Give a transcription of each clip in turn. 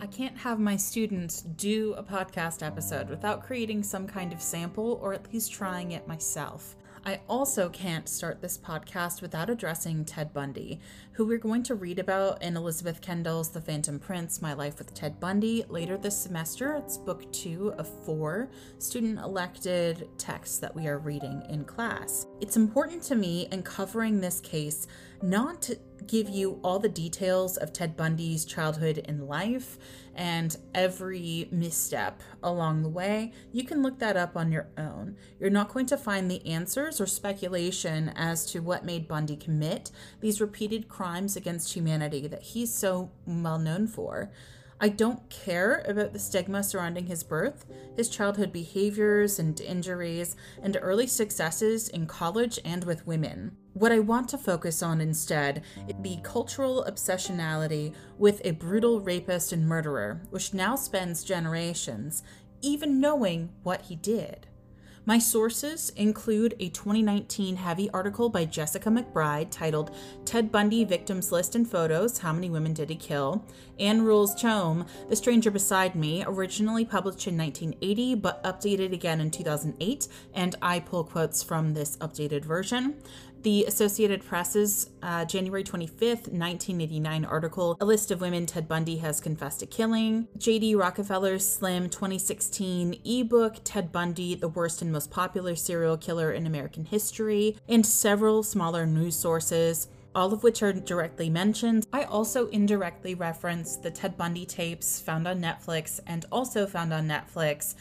I can't have my students do a podcast episode without creating some kind of sample or at least trying it myself. I also can't start this podcast without addressing Ted Bundy, who we're going to read about in Elizabeth Kendall's The Phantom Prince My Life with Ted Bundy later this semester. It's book two of four student elected texts that we are reading in class. It's important to me in covering this case not to give you all the details of Ted Bundy's childhood and life and every misstep along the way. You can look that up on your own. You're not going to find the answers or speculation as to what made Bundy commit these repeated crimes against humanity that he's so well known for. I don't care about the stigma surrounding his birth, his childhood behaviors and injuries, and early successes in college and with women. What I want to focus on instead is the cultural obsessionality with a brutal rapist and murderer, which now spans generations, even knowing what he did. My sources include a 2019 heavy article by Jessica McBride titled Ted Bundy Victims List and Photos How Many Women Did He Kill? Ann Rule's tome, The Stranger Beside Me, originally published in 1980 but updated again in 2008, and I pull quotes from this updated version the Associated Press's uh, January 25th, 1989 article, A List of Women Ted Bundy Has Confessed to Killing, J.D. Rockefeller's Slim 2016 ebook, Ted Bundy, the Worst and Most Popular Serial Killer in American History, and several smaller news sources all of which are directly mentioned. I also indirectly reference the Ted Bundy tapes found on Netflix and also found on Netflix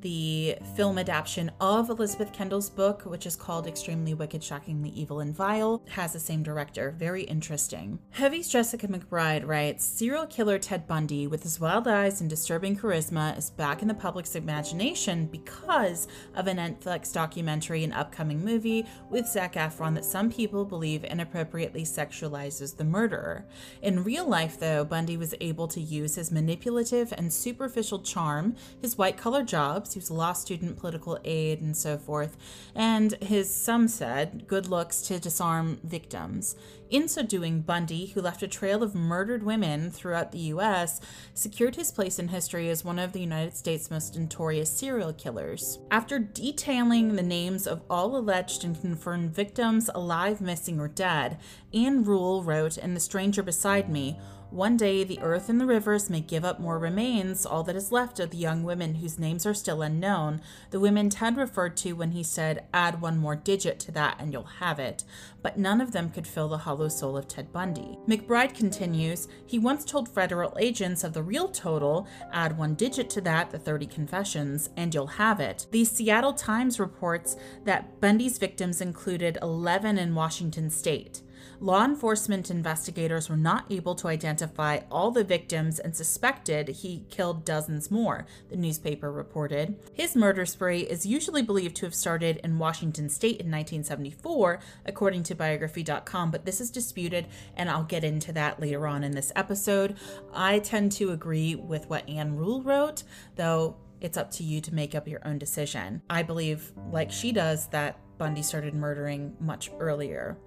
the film adaptation of Elizabeth Kendall's book, which is called Extremely Wicked, Shockingly Evil and Vile, has the same director. Very interesting. Heavy's Jessica McBride writes Serial killer Ted Bundy, with his wild eyes and disturbing charisma, is back in the public's imagination because of a Netflix documentary and upcoming movie with Zac Efron that some people believe inappropriately sexualizes the murderer. In real life, though, Bundy was able to use his manipulative and superficial charm, his white collar jobs, jobs. He was a law student, political aide, and so forth. And his, some said, good looks to disarm victims. In so doing, Bundy, who left a trail of murdered women throughout the U.S., secured his place in history as one of the United States' most notorious serial killers. After detailing the names of all alleged and confirmed victims, alive, missing, or dead, Ann Rule wrote in The Stranger Beside Me, one day, the earth and the rivers may give up more remains, all that is left of the young women whose names are still unknown, the women Ted referred to when he said, Add one more digit to that and you'll have it. But none of them could fill the hollow soul of Ted Bundy. McBride continues, he once told federal agents of the real total, add one digit to that, the 30 confessions, and you'll have it. The Seattle Times reports that Bundy's victims included 11 in Washington state. Law enforcement investigators were not able to identify all the victims and suspected he killed dozens more, the newspaper reported. His murder spree is usually believed to have started in Washington state in 1974, according to biography.com, but this is disputed, and I'll get into that later on in this episode. I tend to agree with what Ann Rule wrote, though it's up to you to make up your own decision. I believe, like she does, that Bundy started murdering much earlier.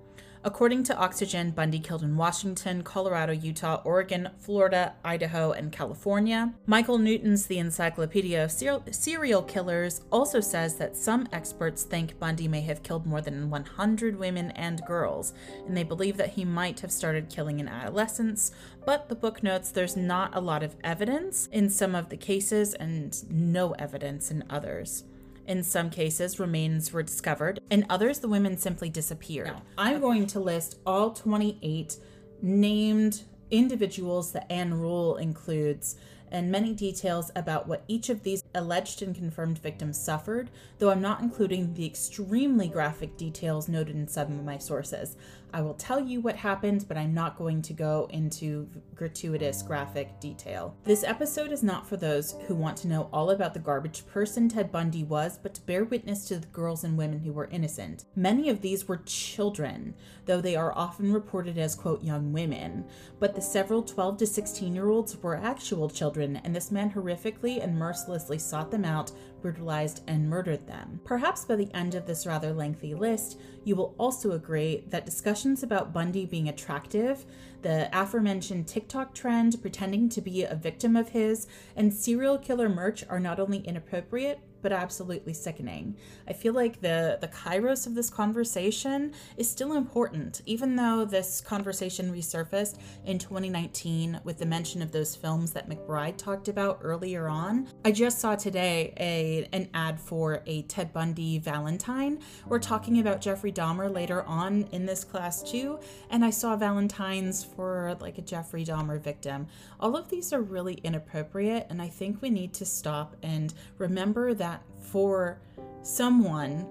According to Oxygen, Bundy killed in Washington, Colorado, Utah, Oregon, Florida, Idaho, and California. Michael Newton's The Encyclopedia of Serial Killers also says that some experts think Bundy may have killed more than 100 women and girls, and they believe that he might have started killing in adolescence. But the book notes there's not a lot of evidence in some of the cases and no evidence in others. In some cases, remains were discovered. In others, the women simply disappeared. Now, I'm going to list all 28 named individuals that Ann Rule includes and many details about what each of these alleged and confirmed victims suffered, though I'm not including the extremely graphic details noted in some of my sources. I will tell you what happened, but I'm not going to go into gratuitous graphic detail. This episode is not for those who want to know all about the garbage person Ted Bundy was, but to bear witness to the girls and women who were innocent. Many of these were children, though they are often reported as, quote, young women. But the several 12 to 16 year olds were actual children and this man horrifically and mercilessly sought them out, brutalized, and murdered them. Perhaps by the end of this rather lengthy list, you will also agree that discussions about Bundy being attractive, the aforementioned TikTok trend pretending to be a victim of his, and serial killer merch are not only inappropriate, but absolutely sickening. I feel like the the kairos of this conversation is still important, even though this conversation resurfaced in 2019 with the mention of those films that McBride talked about earlier on. I just saw today a an ad for a Ted Bundy Valentine. We're talking about Jeffrey Dahmer later on in this class too, and I saw Valentines for like a Jeffrey Dahmer victim. All of these are really inappropriate, and I think we need to stop and remember that that for someone,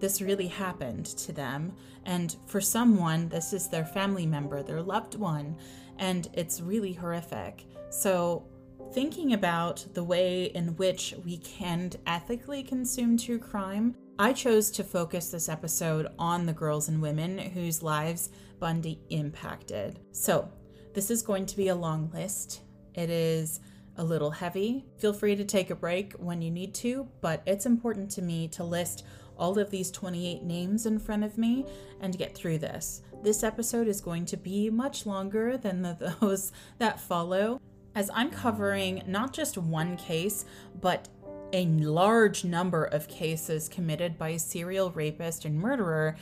this really happened to them. And for someone, this is their family member, their loved one. And it's really horrific. So, thinking about the way in which we can ethically consume true crime, I chose to focus this episode on the girls and women whose lives Bundy impacted. So, this is going to be a long list. It is a little heavy. Feel free to take a break when you need to, but it's important to me to list all of these 28 names in front of me and get through this. This episode is going to be much longer than the, those that follow, as I'm covering not just one case, but a large number of cases committed by serial rapist and murderer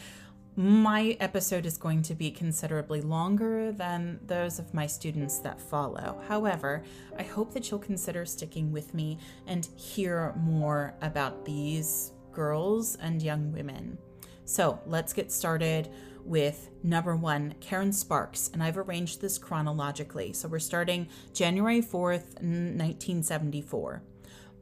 my episode is going to be considerably longer than those of my students that follow. However, I hope that you'll consider sticking with me and hear more about these girls and young women. So let's get started with number one, Karen Sparks, and I've arranged this chronologically. So we're starting January 4th, 1974.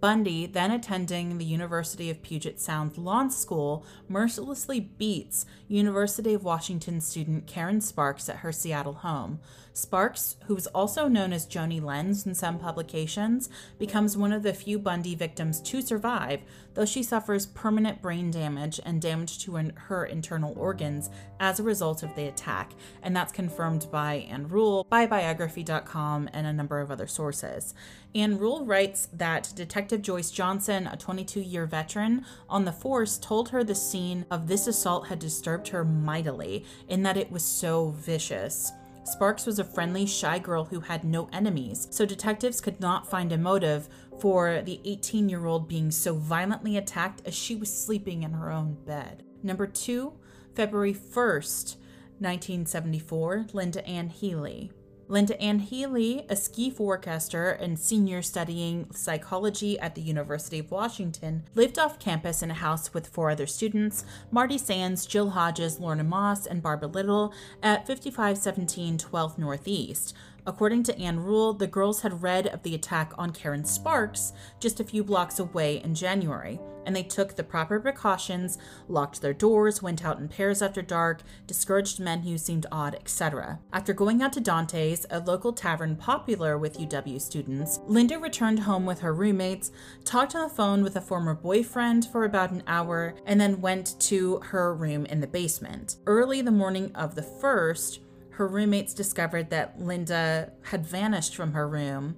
Bundy, then attending the University of Puget Sound Law School, mercilessly beats University of Washington student Karen Sparks at her Seattle home. Sparks, who is also known as Joni Lenz in some publications, becomes one of the few Bundy victims to survive, though she suffers permanent brain damage and damage to her internal organs as a result of the attack, and that's confirmed by Ann Rule, by biography.com, and a number of other sources. Ann Rule writes that Detective Joyce Johnson, a 22 year veteran on the force, told her the scene of this assault had disturbed her mightily, in that it was so vicious. Sparks was a friendly, shy girl who had no enemies, so detectives could not find a motive for the 18 year old being so violently attacked as she was sleeping in her own bed. Number two, February 1st, 1974, Linda Ann Healy. Linda Ann Healy, a ski forecaster and senior studying psychology at the University of Washington, lived off campus in a house with four other students Marty Sands, Jill Hodges, Lorna Moss, and Barbara Little at 5517 12th Northeast. According to Ann Rule, the girls had read of the attack on Karen Sparks just a few blocks away in January, and they took the proper precautions, locked their doors, went out in pairs after dark, discouraged men who seemed odd, etc. After going out to Dante's, a local tavern popular with UW students, Linda returned home with her roommates, talked on the phone with a former boyfriend for about an hour, and then went to her room in the basement. Early the morning of the first, her roommates discovered that Linda had vanished from her room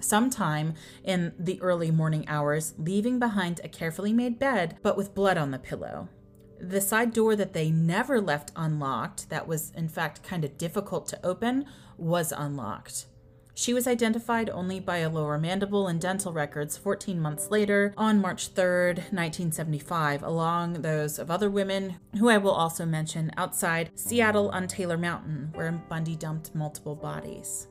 sometime in the early morning hours, leaving behind a carefully made bed but with blood on the pillow. The side door that they never left unlocked, that was in fact kind of difficult to open, was unlocked. She was identified only by a lower mandible and dental records 14 months later on March 3, 1975, along those of other women who I will also mention outside Seattle on Taylor Mountain, where Bundy dumped multiple bodies.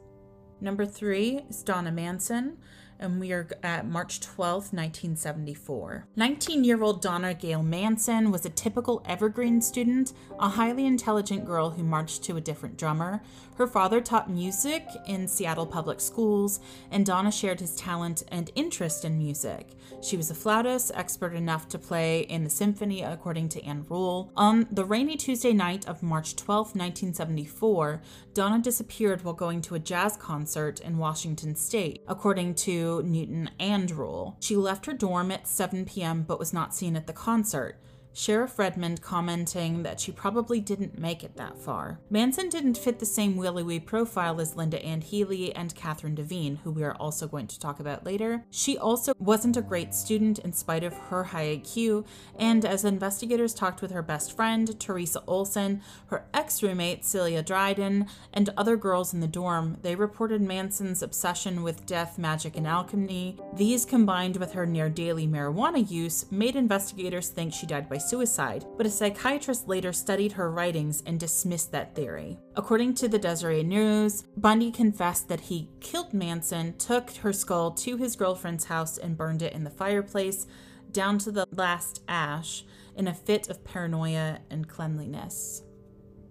Number three is Donna Manson and we are at March 12, 1974. 19 year old Donna Gail Manson was a typical Evergreen student, a highly intelligent girl who marched to a different drummer. Her father taught music in Seattle public schools, and Donna shared his talent and interest in music. She was a flautist, expert enough to play in the symphony, according to Ann Rule. On the rainy Tuesday night of March 12, 1974, Donna disappeared while going to a jazz concert in Washington state, according to Newton and Rule. She left her dorm at 7 p.m. but was not seen at the concert. Sheriff Redmond commenting that she probably didn't make it that far. Manson didn't fit the same willy wee profile as Linda Ann Healy and Catherine Devine, who we are also going to talk about later. She also wasn't a great student in spite of her high IQ, and as investigators talked with her best friend, Teresa Olson, her ex roommate, Celia Dryden, and other girls in the dorm, they reported Manson's obsession with death, magic, and alchemy. These combined with her near daily marijuana use made investigators think she died by suicide, but a psychiatrist later studied her writings and dismissed that theory. According to the Deseret News, Bundy confessed that he killed Manson, took her skull to his girlfriend's house, and burned it in the fireplace down to the last ash in a fit of paranoia and cleanliness.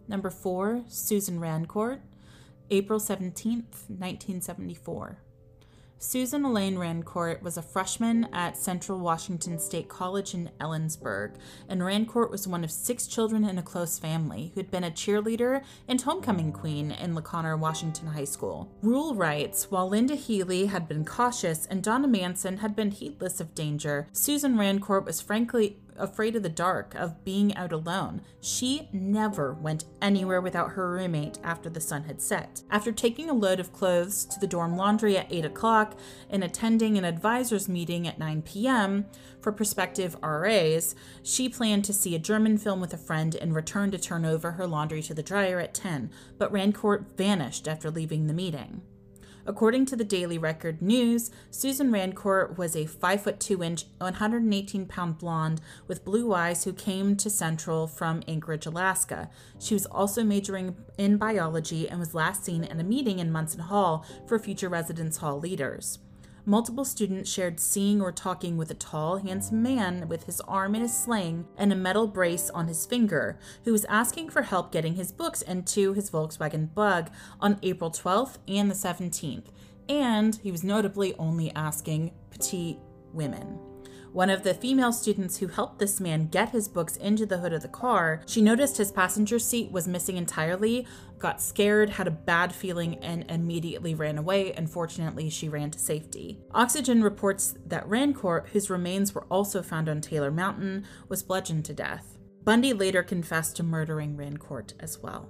Number four, Susan Rancourt, April 17th, 1974. Susan Elaine Rancourt was a freshman at Central Washington State College in Ellensburg, and Rancourt was one of six children in a close family who'd been a cheerleader and homecoming queen in La Conner, Washington High School. Rule writes While Linda Healy had been cautious and Donna Manson had been heedless of danger, Susan Rancourt was frankly afraid of the dark, of being out alone. She never went anywhere without her roommate after the sun had set. After taking a load of clothes to the dorm laundry at 8 o'clock and attending an advisors meeting at 9 p.m. for prospective RAs, she planned to see a German film with a friend and return to turn over her laundry to the dryer at 10, but Rancourt vanished after leaving the meeting. According to the Daily Record News, Susan Rancourt was a 5 foot 2 inch, 118 pound blonde with blue eyes who came to Central from Anchorage, Alaska. She was also majoring in biology and was last seen at a meeting in Munson Hall for future residence hall leaders. Multiple students shared seeing or talking with a tall, handsome man with his arm in a sling and a metal brace on his finger, who was asking for help getting his books into his Volkswagen Bug on April 12th and the 17th. And he was notably only asking petite women. One of the female students who helped this man get his books into the hood of the car, she noticed his passenger seat was missing entirely, got scared, had a bad feeling, and immediately ran away. Unfortunately, she ran to safety. Oxygen reports that Rancourt, whose remains were also found on Taylor Mountain, was bludgeoned to death. Bundy later confessed to murdering Rancourt as well.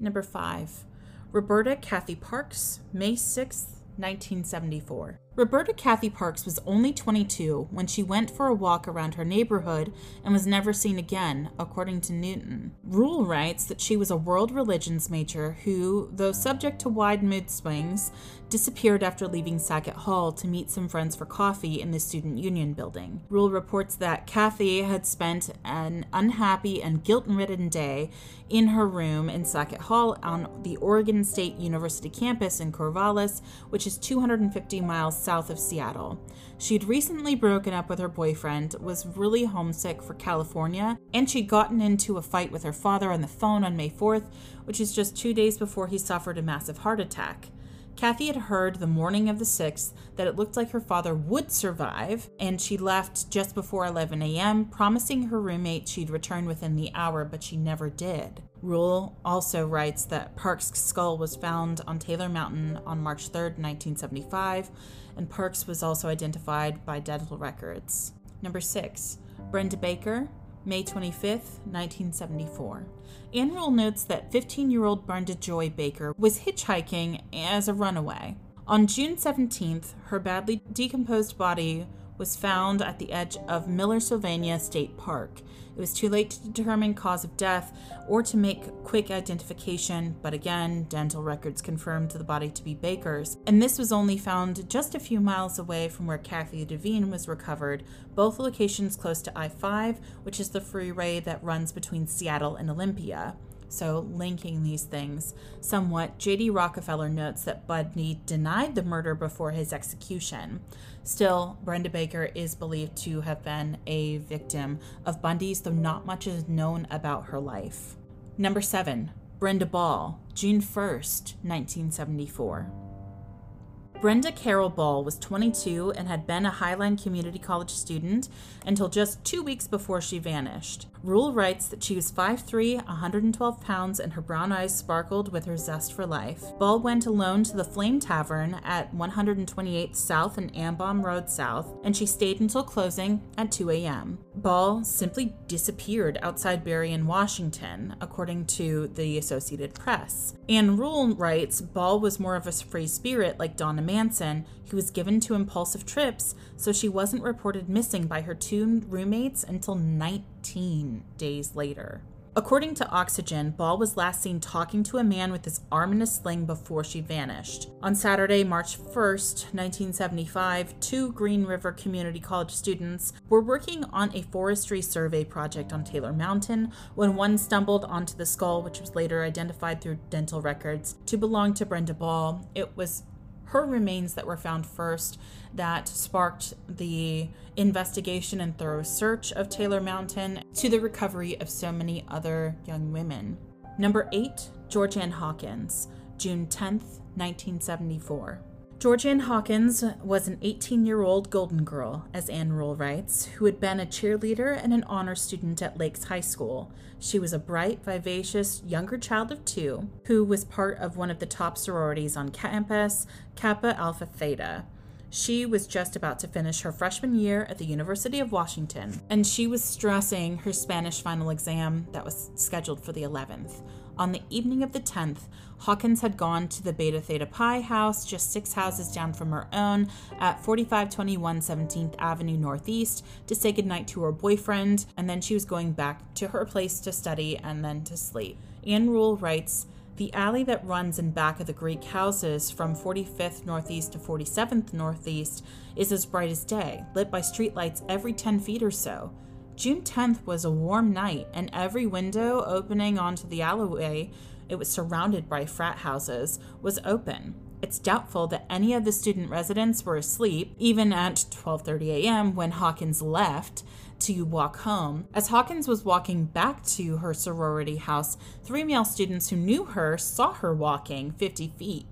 Number 5. Roberta Kathy Parks, May 6, 1974. Roberta Kathy Parks was only 22 when she went for a walk around her neighborhood and was never seen again, according to Newton. Rule writes that she was a world religions major who, though subject to wide mood swings, disappeared after leaving Sackett Hall to meet some friends for coffee in the Student Union building. Rule reports that Kathy had spent an unhappy and guilt ridden day in her room in Sackett Hall on the Oregon State University campus in Corvallis, which is 250 miles south of Seattle. She'd recently broken up with her boyfriend, was really homesick for California, and she'd gotten into a fight with her father on the phone on May 4th, which is just two days before he suffered a massive heart attack. Kathy had heard the morning of the 6th that it looked like her father would survive, and she left just before 11 a.m., promising her roommate she'd return within the hour, but she never did. Rule also writes that Parks' skull was found on Taylor Mountain on March 3, 1975, and Parks was also identified by dental records. Number 6. Brenda Baker, May 25, 1974. Ann Rule notes that 15 year old Brenda Joy Baker was hitchhiking as a runaway. On June 17th, her badly decomposed body was found at the edge of Millersylvania State Park. It was too late to determine cause of death or to make quick identification, but again, dental records confirmed the body to be Baker's. And this was only found just a few miles away from where Kathy Devine was recovered, both locations close to I 5, which is the freeway that runs between Seattle and Olympia. So, linking these things somewhat, J.D. Rockefeller notes that Bundy denied the murder before his execution. Still, Brenda Baker is believed to have been a victim of Bundy's, though not much is known about her life. Number 7. Brenda Ball, June 1st, 1974. Brenda Carroll Ball was 22 and had been a Highline Community College student until just two weeks before she vanished. Rule writes that she was 5'3, 112 pounds, and her brown eyes sparkled with her zest for life. Ball went alone to the Flame Tavern at 128th South and Ambaum Road South, and she stayed until closing at 2 a.m. Ball simply disappeared outside Burien, Washington, according to the Associated Press. And Rule writes Ball was more of a free spirit like Donna Manson, who was given to impulsive trips, so she wasn't reported missing by her two roommates until 19 days later. According to Oxygen, Ball was last seen talking to a man with his arm in a sling before she vanished. On Saturday, March 1st, 1975, two Green River Community College students were working on a forestry survey project on Taylor Mountain when one stumbled onto the skull, which was later identified through dental records to belong to Brenda Ball. It was her remains that were found first that sparked the investigation and thorough search of Taylor Mountain to the recovery of so many other young women. Number eight, Georgann Hawkins, June 10th, 1974. Georgann Hawkins was an 18 year old Golden Girl, as Ann Rule writes, who had been a cheerleader and an honor student at Lakes High School. She was a bright, vivacious younger child of two who was part of one of the top sororities on campus, Kappa Alpha Theta. She was just about to finish her freshman year at the University of Washington, and she was stressing her Spanish final exam that was scheduled for the 11th. On the evening of the 10th, Hawkins had gone to the Beta Theta Pi house, just six houses down from her own, at 4521 17th Avenue Northeast, to say goodnight to her boyfriend, and then she was going back to her place to study and then to sleep. Ann Rule writes, the alley that runs in back of the Greek houses from 45th Northeast to 47th Northeast is as bright as day, lit by streetlights every 10 feet or so. June 10th was a warm night, and every window opening onto the alleyway, it was surrounded by frat houses, was open. It's doubtful that any of the student residents were asleep, even at 12:30 a.m. when Hawkins left to walk home. As Hawkins was walking back to her sorority house, three male students who knew her saw her walking 50 feet,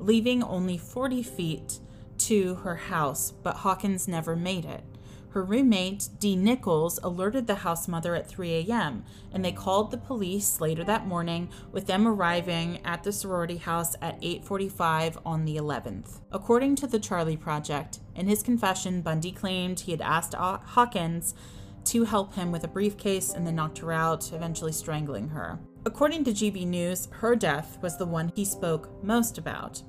leaving only 40 feet to her house, but Hawkins never made it. Her roommate, Dee Nichols, alerted the house mother at 3 a.m., and they called the police later that morning, with them arriving at the sorority house at 8:45 on the 11th. According to the Charley Project, in his confession, Bundy claimed he had asked Hawkins to help him with a briefcase and then knocked her out, eventually strangling her. According to GB News, her death was the one he spoke most about.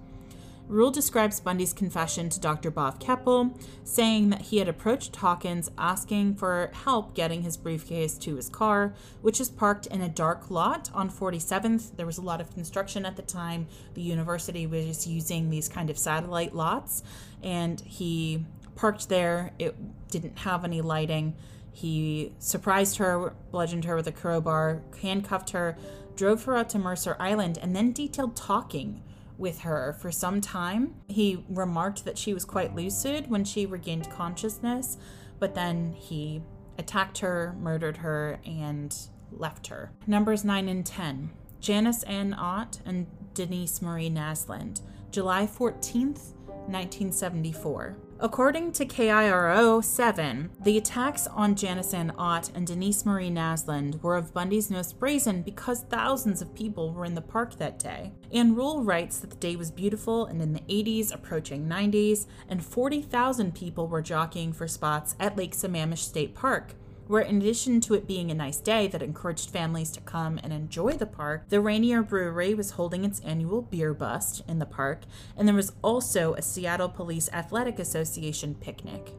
Rule describes Bundy's confession to Dr. Bob Keppel, saying that he had approached Hawkins asking for help getting his briefcase to his car, which is parked in a dark lot on 47th. There was a lot of construction at the time. The university was using these kind of satellite lots, and he parked there. It didn't have any lighting. He surprised her, bludgeoned her with a crowbar, handcuffed her, drove her out to Mercer Island, and then detailed talking with her for some time. He remarked that she was quite lucid when she regained consciousness, but then he attacked her, murdered her, and left her. Numbers 9 and 10 Janice Ann Ott and Denise Marie Naslund, July 14th, 1974. According to KIRO 7, the attacks on Janice Ann Ott and Denise Marie Naslund were of Bundy's most brazen because thousands of people were in the park that day. Ann Rule writes that the day was beautiful and in the 80s, approaching 90s, and 40,000 people were jockeying for spots at Lake Sammamish State Park where in addition to it being a nice day that encouraged families to come and enjoy the park, the Rainier Brewery was holding its annual beer bust in the park, and there was also a Seattle Police Athletic Association picnic.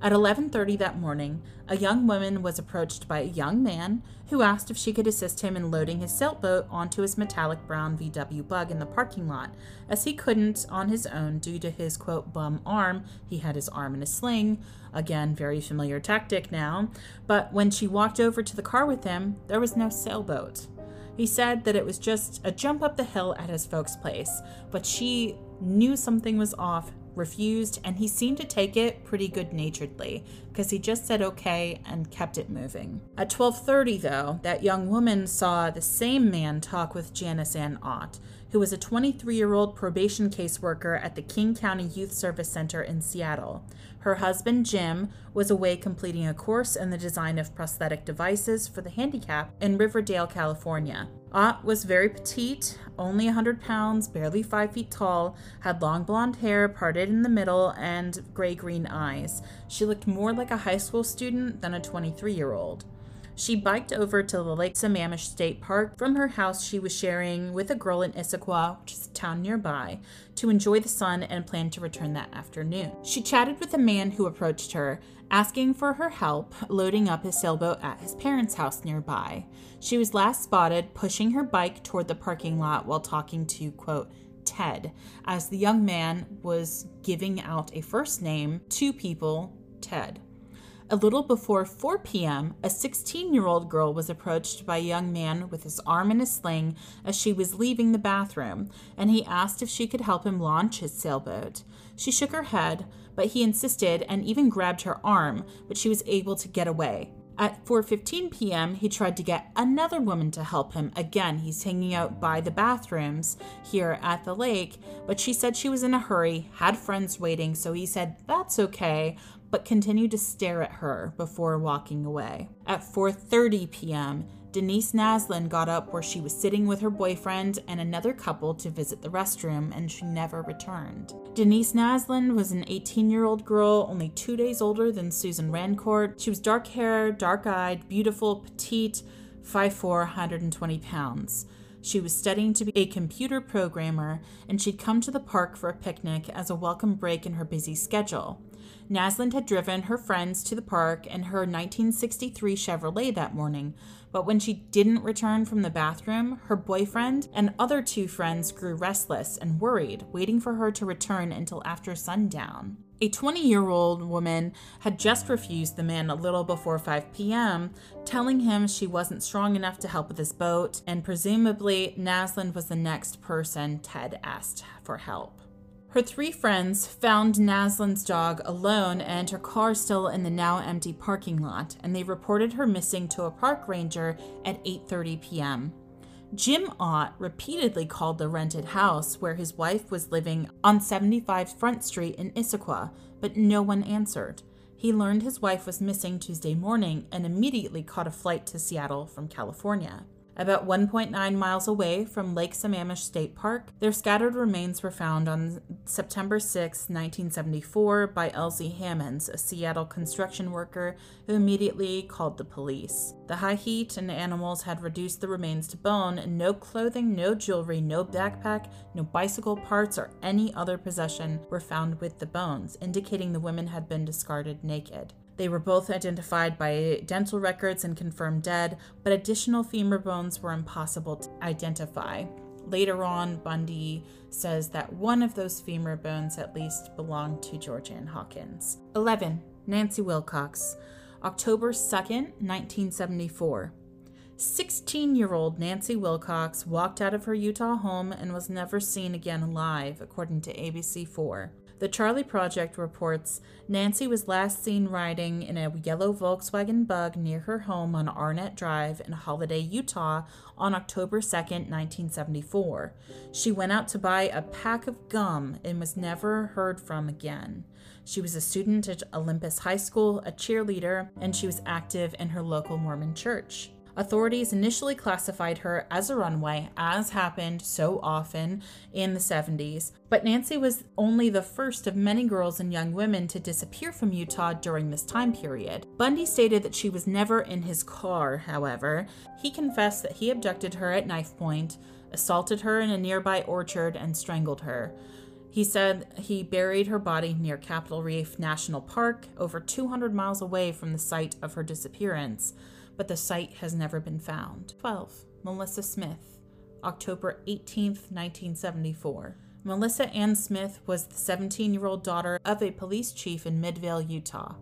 At 11:30 that morning, a young woman was approached by a young man who asked if she could assist him in loading his sailboat onto his metallic brown VW bug in the parking lot, as he couldn't on his own due to his quote bum arm. He had his arm in a sling, again very familiar tactic now, but when she walked over to the car with him, there was no sailboat. He said that it was just a jump up the hill at his folks' place, but she knew something was off refused, and he seemed to take it pretty good-naturedly because he just said okay and kept it moving. At 12:30 though, that young woman saw the same man talk with Janice Ann Ott, who was a 23 year old probation caseworker at the King County Youth Service Center in Seattle. Her husband, Jim, was away completing a course in the design of prosthetic devices for the handicapped in Riverdale, California. Ott was very petite, only 100 pounds, barely 5 feet tall, had long blonde hair parted in the middle, and gray green eyes. She looked more like a high school student than a 23 year old. She biked over to the Lake Sammamish State Park from her house she was sharing with a girl in Issaquah, which is a town nearby, to enjoy the sun and planned to return that afternoon. She chatted with a man who approached her, asking for her help loading up his sailboat at his parents' house nearby. She was last spotted pushing her bike toward the parking lot while talking to, quote, Ted, as the young man was giving out a first name to people, Ted. A little before 4 p.m., a 16 year old girl was approached by a young man with his arm in a sling as she was leaving the bathroom, and he asked if she could help him launch his sailboat. She shook her head, but he insisted and even grabbed her arm, but she was able to get away. At 4:15 p.m., he tried to get another woman to help him. Again, he's hanging out by the bathrooms here at the lake, but she said she was in a hurry, had friends waiting, so he said, "That's okay." But continued to stare at her before walking away. At 4:30 p.m., Denise Naslund got up where she was sitting with her boyfriend and another couple to visit the restroom, and she never returned. Denise Naslund was an 18 year old girl, only two days older than Susan Rancourt. She was dark haired, dark eyed, beautiful, petite, 5'4, 120 pounds. She was studying to be a computer programmer, and she'd come to the park for a picnic as a welcome break in her busy schedule. Naslund had driven her friends to the park in her 1963 Chevrolet that morning, but when she didn't return from the bathroom, her boyfriend and other two friends grew restless and worried, waiting for her to return until after sundown. A 20 year old woman had just refused the man a little before 5 p.m., telling him she wasn't strong enough to help with his boat, and presumably Naslund was the next person Ted asked for help. Her three friends found Naslund's dog alone and her car still in the now empty parking lot, and they reported her missing to a park ranger at 8:30 p.m. Jim Ott repeatedly called the rented house where his wife was living on 75 Front Street in Issaquah, but no one answered. He learned his wife was missing Tuesday morning and immediately caught a flight to Seattle from California. About 1.9 miles away from Lake Sammamish State Park, their scattered remains were found on September 6, 1974, by Elsie Hammonds, a Seattle construction worker who immediately called the police. The high heat and animals had reduced the remains to bone, and no clothing, no jewelry, no backpack, no bicycle parts, or any other possession were found with the bones, indicating the women had been discarded naked. They were both identified by dental records and confirmed dead, but additional femur bones were impossible to identify. Later on, Bundy says that one of those femur bones at least belonged to Georgann Hawkins. 11. Nancy Wilcox, October 2nd, 1974. 16 year old Nancy Wilcox walked out of her Utah home and was never seen again alive, according to ABC4. The Charley Project reports Nancy was last seen riding in a yellow Volkswagen bug near her home on Arnett Drive in Holladay, Utah on October 2, 1974. She went out to buy a pack of gum and was never heard from again. She was a student at Olympus High School, a cheerleader, and she was active in her local Mormon church. Authorities initially classified her as a runaway, as happened so often in the 70s, but Nancy was only the first of many girls and young women to disappear from Utah during this time period. Bundy stated that she was never in his car, however. He confessed that he abducted her at knife point, assaulted her in a nearby orchard, and strangled her. He said he buried her body near Capitol Reef National Park, over 200 miles away from the site of her disappearance but the site has never been found. 12. Melissa Smith, October 18, 1974. Melissa Ann Smith was the 17 year old daughter of a police chief in Midvale, Utah.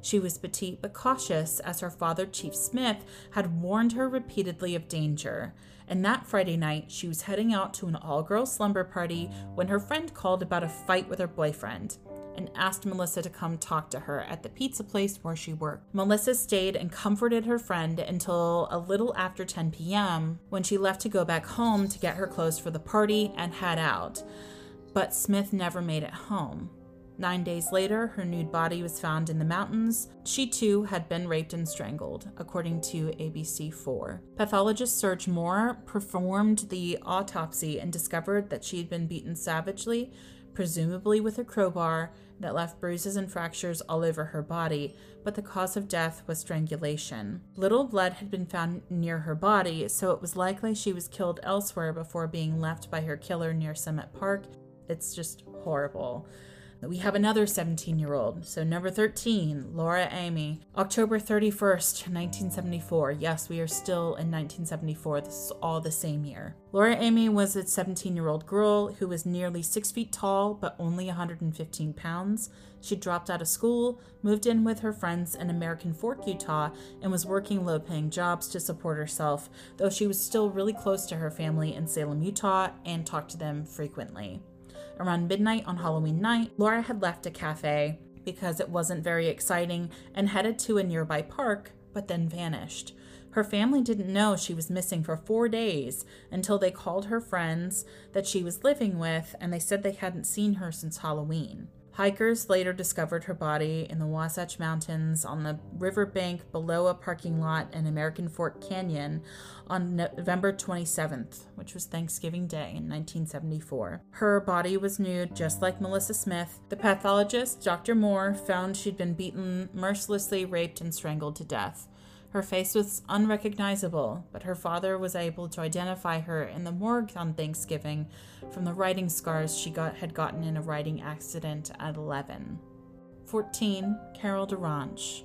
She was petite but cautious, as her father, Chief Smith, had warned her repeatedly of danger. And that Friday night, she was heading out to an all girl slumber party when her friend called about a fight with her boyfriend. And asked Melissa to come talk to her at the pizza place where she worked. Melissa stayed and comforted her friend until a little after 10 p.m. when she left to go back home to get her clothes for the party and head out. But Smith never made it home. Nine days later, her nude body was found in the mountains. She too had been raped and strangled, according to ABC4. Pathologist Serge Moore performed the autopsy and discovered that she had been beaten savagely, presumably with a crowbar, that left bruises and fractures all over her body, but the cause of death was strangulation. Little blood had been found near her body, so it was likely she was killed elsewhere before being left by her killer near Summit Park. It's just horrible. We have another 17 year old. So, number 13, Laura Aime. October 31st, 1974. Yes, we are still in 1974. This is all the same year. Laura Aime was a 17 year old girl who was nearly six feet tall but only 115 pounds. She dropped out of school, moved in with her friends in American Fork, Utah, and was working low paying jobs to support herself, though she was still really close to her family in Salem, Utah, and talked to them frequently. Around midnight on Halloween night, Laura had left a cafe because it wasn't very exciting and headed to a nearby park, but then vanished. Her family didn't know she was missing for four days until they called her friends that she was living with and they said they hadn't seen her since Halloween. Hikers later discovered her body in the Wasatch Mountains on the riverbank below a parking lot in American Fork Canyon on November 27th, which was Thanksgiving Day in 1974. Her body was nude, just like Melissa Smith. The pathologist, Dr. Moore, found she'd been beaten, mercilessly raped, and strangled to death. Her face was unrecognizable, but her father was able to identify her in the morgue on Thanksgiving from the writing scars she got, had gotten in a riding accident at 11. 14. Carol DaRonch.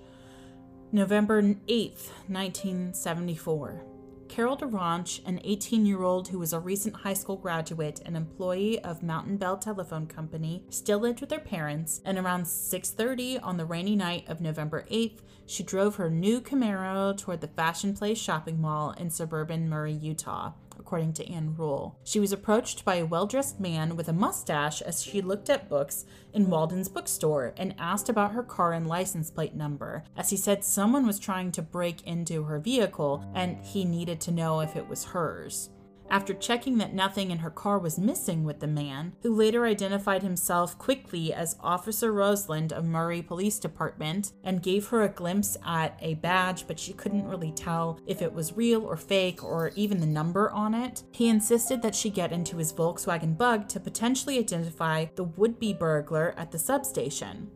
November 8th, 1974. Carol DaRonch, an 18 year old who was a recent high school graduate and employee of Mountain Bell Telephone Company, still lived with her parents, and around 6.30 on the rainy night of November 8th, she drove her new Camaro toward the Fashion Place shopping mall in suburban Murray, Utah according to Ann Rule. She was approached by a well dressed man with a mustache as she looked at books in Walden's bookstore and asked about her car and license plate number, as he said someone was trying to break into her vehicle and he needed to know if it was hers after checking that nothing in her car was missing with the man, who later identified himself quickly as Officer Roseland of Murray Police Department and gave her a glimpse at a badge, but she couldn't really tell if it was real or fake or even the number on it. He insisted that she get into his Volkswagen bug to potentially identify the would be burglar at the substation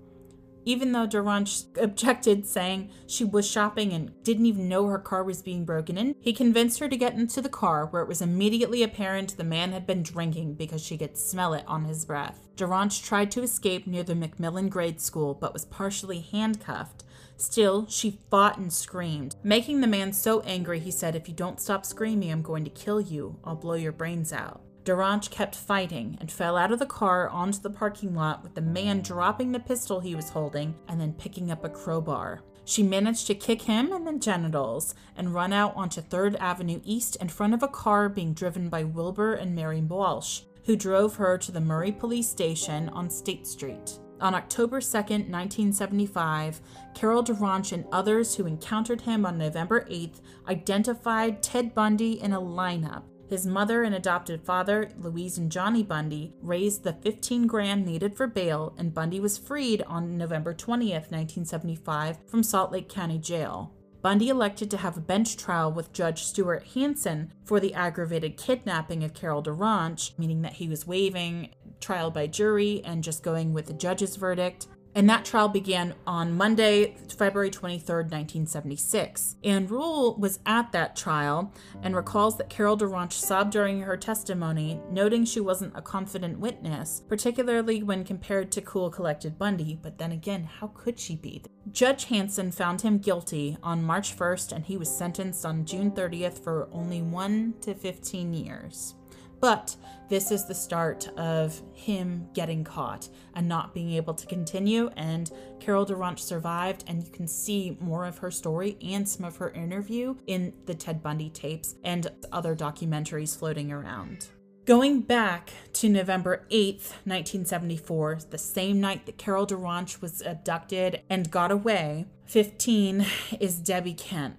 even though DaRonch objected, saying she was shopping and didn't even know her car was being broken in. He convinced her to get into the car, where it was immediately apparent the man had been drinking because she could smell it on his breath. DaRonch tried to escape near the McMillan grade school, but was partially handcuffed. Still, she fought and screamed, making the man so angry he said, If you don't stop screaming, I'm going to kill you. I'll blow your brains out. DaRonch kept fighting and fell out of the car onto the parking lot with the man dropping the pistol he was holding and then picking up a crowbar. She managed to kick him in the genitals and run out onto 3rd Avenue East in front of a car being driven by Wilbur and Mary Walsh, who drove her to the Murray Police Station on State Street. On October 2, 1975, Carol DaRonch and others who encountered him on November 8th identified Ted Bundy in a lineup his mother and adopted father, Louise and Johnny Bundy, raised the 15 grand needed for bail, and Bundy was freed on November 20th, 1975, from Salt Lake County Jail. Bundy elected to have a bench trial with Judge Stuart Hanson for the aggravated kidnapping of Carol DaRonch, meaning that he was waiving trial by jury and just going with the judge's verdict and that trial began on Monday, February 23, 1976. Ann Rule was at that trial and recalls that Carol DaRonch sobbed during her testimony, noting she wasn't a confident witness, particularly when compared to cool, collected Bundy, but then again, how could she be? Judge Hanson found him guilty on March 1st and he was sentenced on June 30th for only 1 to 15 years. But this is the start of him getting caught and not being able to continue. And Carol DaRonch survived, and you can see more of her story and some of her interview in the Ted Bundy tapes and other documentaries floating around. Going back to November 8th, 1974, the same night that Carol DaRonch was abducted and got away, 15 is Debbie Kent.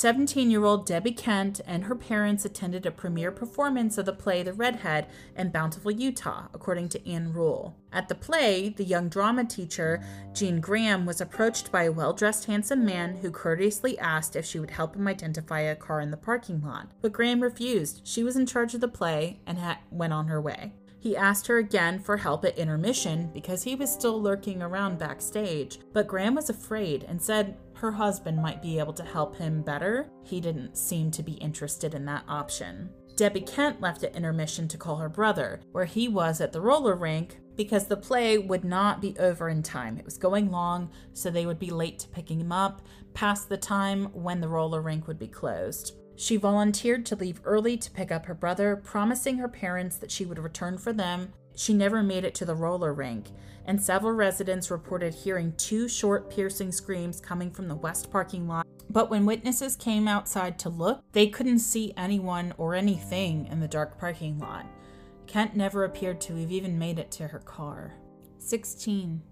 17 year old Debbie Kent and her parents attended a premiere performance of the play The Redhead in Bountiful, Utah, according to Ann Rule. At the play, the young drama teacher, Jean Graham, was approached by a well dressed, handsome man who courteously asked if she would help him identify a car in the parking lot. But Graham refused. She was in charge of the play and ha- went on her way. He asked her again for help at intermission because he was still lurking around backstage, but Graham was afraid and said her husband might be able to help him better. He didn't seem to be interested in that option. Debbie Kent left at intermission to call her brother, where he was at the roller rink because the play would not be over in time. It was going long, so they would be late to picking him up past the time when the roller rink would be closed. She volunteered to leave early to pick up her brother, promising her parents that she would return for them. She never made it to the roller rink, and several residents reported hearing two short, piercing screams coming from the west parking lot. But when witnesses came outside to look, they couldn't see anyone or anything in the dark parking lot. Kent never appeared to have even made it to her car. 16.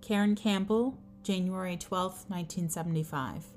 Karen Campbell, January 12, 1975.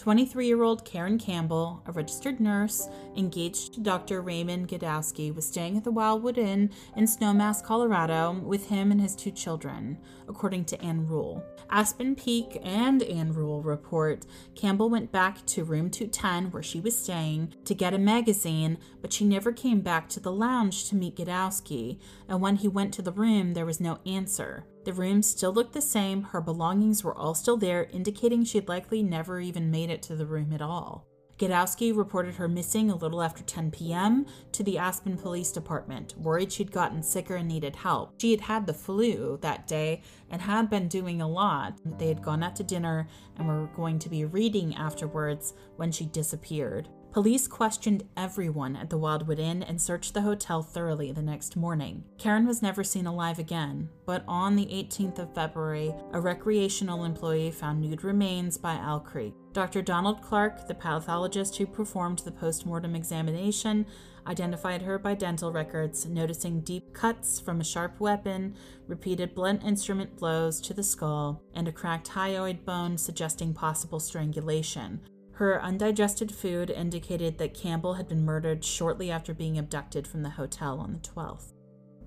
23 year old Karen Campbell, a registered nurse engaged to Dr. Raymond Gadowski, was staying at the Wildwood Inn in Snowmass, Colorado, with him and his two children, according to Ann Rule. Aspen Peak and Ann Rule report Campbell went back to room 210 where she was staying to get a magazine, but she never came back to the lounge to meet Gadowski, and when he went to the room, there was no answer. The room still looked the same, her belongings were all still there, indicating she'd likely never even made it to the room at all. Gadowski reported her missing a little after 10 p.m. to the Aspen Police Department, worried she'd gotten sicker and needed help. She had had the flu that day and had been doing a lot. They had gone out to dinner and were going to be reading afterwards when she disappeared. Police questioned everyone at the Wildwood Inn and searched the hotel thoroughly the next morning. Karen was never seen alive again, but on the 18th of February, a recreational employee found nude remains by Owl Creek. Dr. Donald Clark, the pathologist who performed the postmortem examination, identified her by dental records, noticing deep cuts from a sharp weapon, repeated blunt instrument blows to the skull, and a cracked hyoid bone suggesting possible strangulation. Her undigested food indicated that Campbell had been murdered shortly after being abducted from the hotel on the 12th.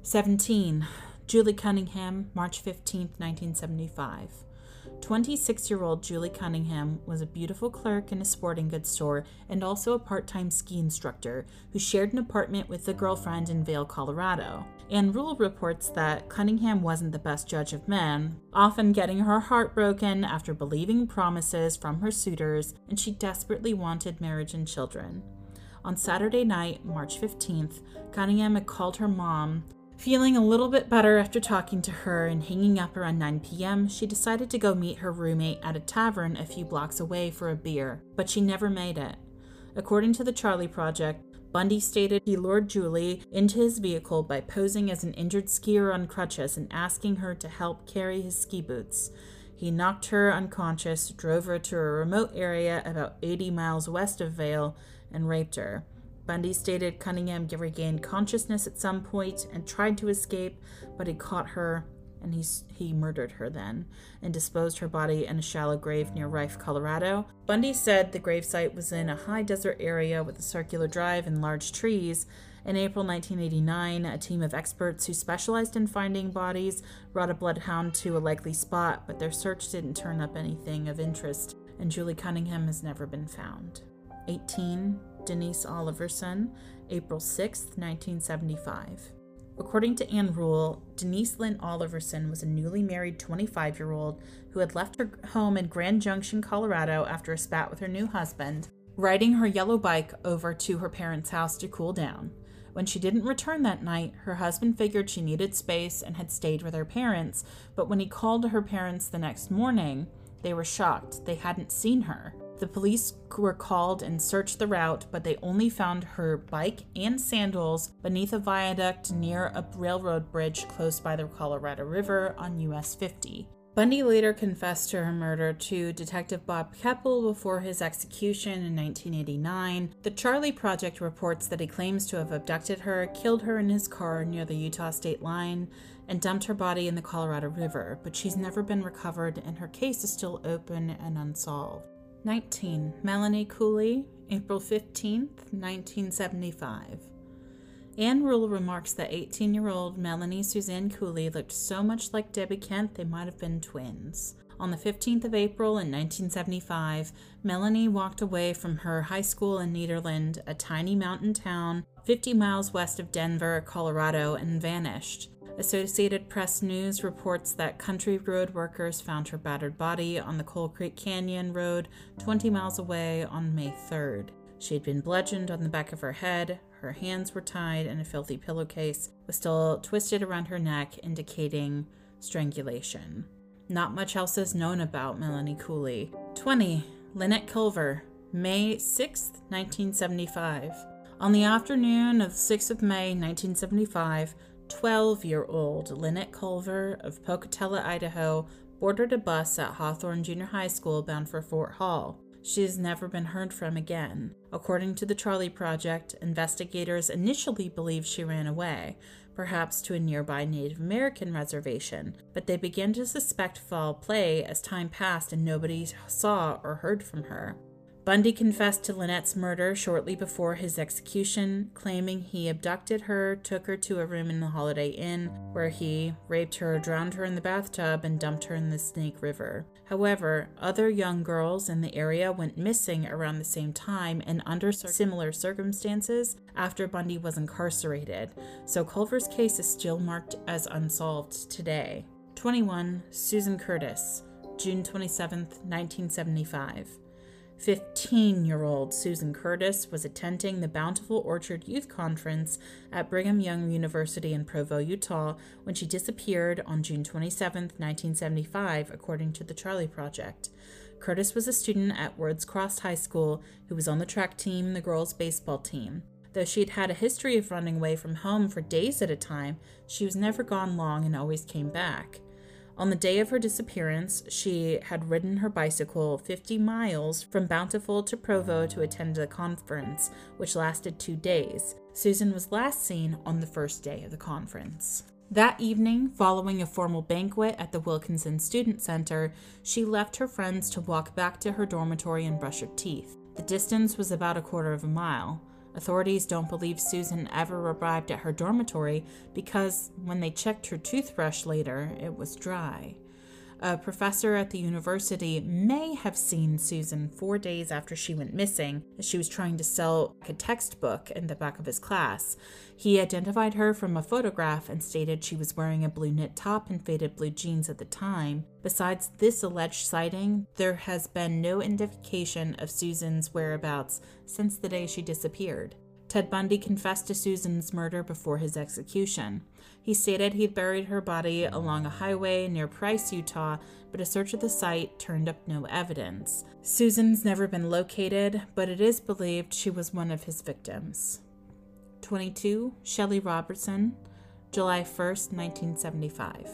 17. Julie Cunningham, March 15, 1975. 26 year old Julie Cunningham was a beautiful clerk in a sporting goods store and also a part time ski instructor who shared an apartment with a girlfriend in Vail, Colorado. Ann Rule reports that Cunningham wasn't the best judge of men, often getting her heart broken after believing promises from her suitors, and she desperately wanted marriage and children. On Saturday night, March 15th, Cunningham had called her mom Feeling a little bit better after talking to her and hanging up around 9 p.m., she decided to go meet her roommate at a tavern a few blocks away for a beer, but she never made it. According to the Charley Project, Bundy stated he lured Julie into his vehicle by posing as an injured skier on crutches and asking her to help carry his ski boots. He knocked her unconscious, drove her to a remote area about 80 miles west of Vail, and raped her. Bundy stated Cunningham regained consciousness at some point and tried to escape, but he caught her and he, he murdered her then and disposed her body in a shallow grave near Rifle, Colorado. Bundy said the gravesite was in a high desert area with a circular drive and large trees. In April 1989, a team of experts who specialized in finding bodies brought a bloodhound to a likely spot, but their search didn't turn up anything of interest, and Julie Cunningham has never been found. 18. Denise Oliverson, April 6, 1975. According to Ann Rule, Denise Lynn Oliverson was a newly married 25 year old who had left her home in Grand Junction, Colorado after a spat with her new husband, riding her yellow bike over to her parents' house to cool down. When she didn't return that night, her husband figured she needed space and had stayed with her parents, but when he called her parents the next morning, they were shocked. They hadn't seen her. The police were called and searched the route, but they only found her bike and sandals beneath a viaduct near a railroad bridge close by the Colorado River on US 50. Bundy later confessed to her murder to Detective Bob Keppel before his execution in 1989. The Charley Project reports that he claims to have abducted her, killed her in his car near the Utah state line, and dumped her body in the Colorado River, but she's never been recovered and her case is still open and unsolved. 19. Melanie Cooley, April 15, 1975. Ann Rule remarks that 18 year old Melanie Suzanne Cooley looked so much like Debbie Kent they might have been twins. On the 15th of April in 1975, Melanie walked away from her high school in Nederland, a tiny mountain town 50 miles west of Denver, Colorado, and vanished. Associated Press News reports that country road workers found her battered body on the Coal Creek Canyon Road 20 miles away on May 3rd. She had been bludgeoned on the back of her head, her hands were tied, and a filthy pillowcase was still twisted around her neck, indicating strangulation. Not much else is known about Melanie Cooley. 20. Lynette Culver, May 6, 1975. On the afternoon of the 6th of May, 1975, 12 year old Lynette Culver of Pocatello, Idaho, boarded a bus at Hawthorne Junior High School bound for Fort Hall. She has never been heard from again. According to the Charley Project, investigators initially believed she ran away, perhaps to a nearby Native American reservation, but they began to suspect foul play as time passed and nobody saw or heard from her. Bundy confessed to Lynette's murder shortly before his execution, claiming he abducted her, took her to a room in the Holiday Inn, where he raped her, drowned her in the bathtub, and dumped her in the Snake River. However, other young girls in the area went missing around the same time and under similar circumstances after Bundy was incarcerated, so Culver's case is still marked as unsolved today. 21. Susan Curtis, June 27, 1975. 15 year old Susan Curtis was attending the Bountiful Orchard Youth Conference at Brigham Young University in Provo, Utah, when she disappeared on June 27, 1975, according to the Charley Project. Curtis was a student at Woods Cross High School who was on the track team, the girls' baseball team. Though she had had a history of running away from home for days at a time, she was never gone long and always came back. On the day of her disappearance, she had ridden her bicycle 50 miles from Bountiful to Provo to attend the conference, which lasted two days. Susan was last seen on the first day of the conference. That evening, following a formal banquet at the Wilkinson Student Center, she left her friends to walk back to her dormitory and brush her teeth. The distance was about a quarter of a mile. Authorities don't believe Susan ever arrived at her dormitory because when they checked her toothbrush later, it was dry. A professor at the university may have seen Susan four days after she went missing as she was trying to sell a textbook in the back of his class. He identified her from a photograph and stated she was wearing a blue knit top and faded blue jeans at the time. Besides this alleged sighting, there has been no indication of Susan's whereabouts since the day she disappeared. Ted Bundy confessed to Susan's murder before his execution. He stated he'd buried her body along a highway near Price, Utah, but a search of the site turned up no evidence. Susan's never been located, but it is believed she was one of his victims. 22. Shelley Robertson, July 1st, 1975.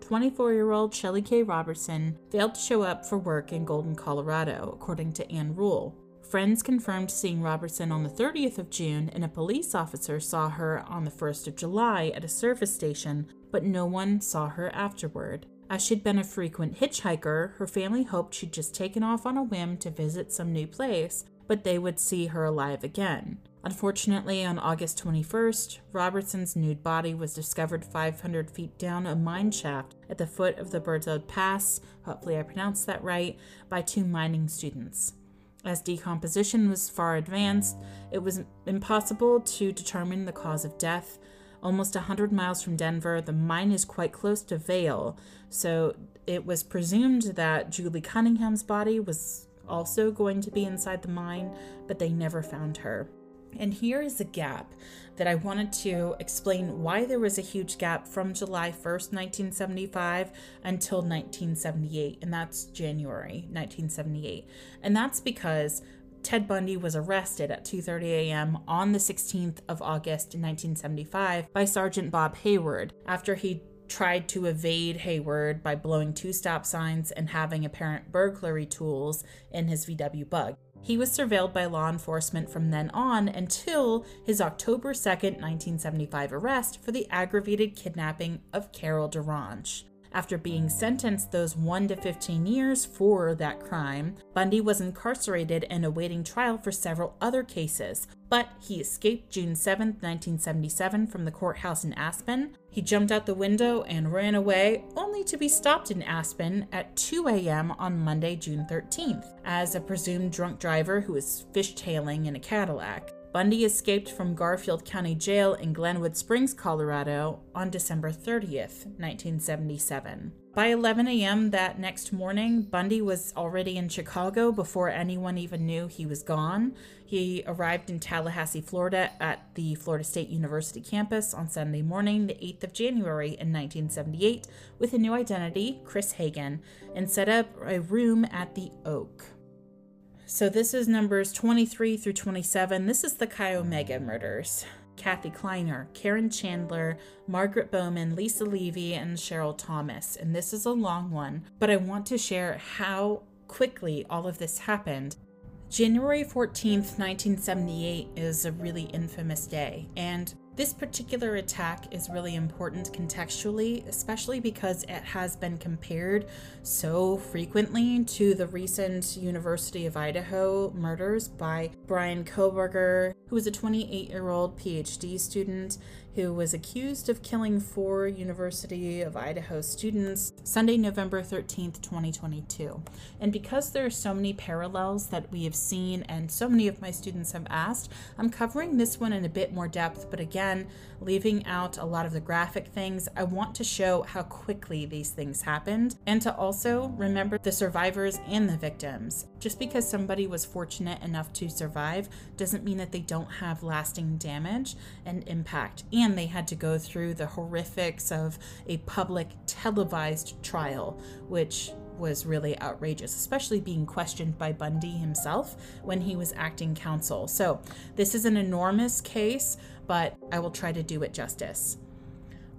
24 year old Shelley K. Robertson failed to show up for work in Golden, Colorado, according to Ann Rule. Friends confirmed seeing Robertson on the 30th of June, and a police officer saw her on the 1st of July at a service station, but no one saw her afterward. As she'd been a frequent hitchhiker, her family hoped she'd just taken off on a whim to visit some new place, but they would see her alive again. Unfortunately, on August 21st, Robertson's nude body was discovered 500 feet down a mine shaft at the foot of the Berthoud Pass, hopefully I pronounced that right, by two mining students. As decomposition was far advanced, it was impossible to determine the cause of death. Almost a 100 miles from Denver, the mine is quite close to Vail, so it was presumed that Julie Cunningham's body was also going to be inside the mine, but they never found her. And here is a gap that I wanted to explain why there was a huge gap from July 1st, 1975 until 1978, and that's January 1978. And that's because Ted Bundy was arrested at 2:30 a.m. on the 16th of August 1975 by Sergeant Bob Hayward after he tried to evade Hayward by blowing two stop signs and having apparent burglary tools in his VW bug. He was surveilled by law enforcement from then on until his October 2nd, 1975 arrest for the aggravated kidnapping of Carol DaRonch. After being sentenced those 1 to 15 years for that crime, Bundy was incarcerated and awaiting trial for several other cases, but he escaped June 7, 1977, from the courthouse in Aspen. He jumped out the window and ran away, only to be stopped in Aspen at 2 a.m. on Monday, June 13th, as a presumed drunk driver who was fishtailing in a Cadillac. Bundy escaped from Garfield County Jail in Glenwood Springs, Colorado on December 30th, 1977. By 11 a.m. that next morning, Bundy was already in Chicago before anyone even knew he was gone. He arrived in Tallahassee, Florida at the Florida State University campus on Sunday morning, the 8th of January in 1978, with a new identity, Chris Hagen, and set up a room at the Oak. So this is numbers 23 through 27. This is the Chi Omega murders. Kathy Kleiner, Karen Chandler, Margaret Bowman, Lisa Levy, and Cheryl Thomas. And this is a long one, but I want to share how quickly all of this happened. January 14th, 1978 is a really infamous day, and this particular attack is really important contextually, especially because it has been compared so frequently to the recent University of Idaho murders by Brian Kohberger, who was a 28 year old PhD student who was accused of killing four University of Idaho students Sunday, November 13th, 2022. And because there are so many parallels that we have seen and so many of my students have asked, I'm covering this one in a bit more depth, but again, leaving out a lot of the graphic things. I want to show how quickly these things happened and to also remember the survivors and the victims. Just because somebody was fortunate enough to survive doesn't mean that they don't have lasting damage and impact. And they had to go through the horrifics of a public televised trial, which was really outrageous, especially being questioned by Bundy himself when he was acting counsel. So, this is an enormous case, but I will try to do it justice.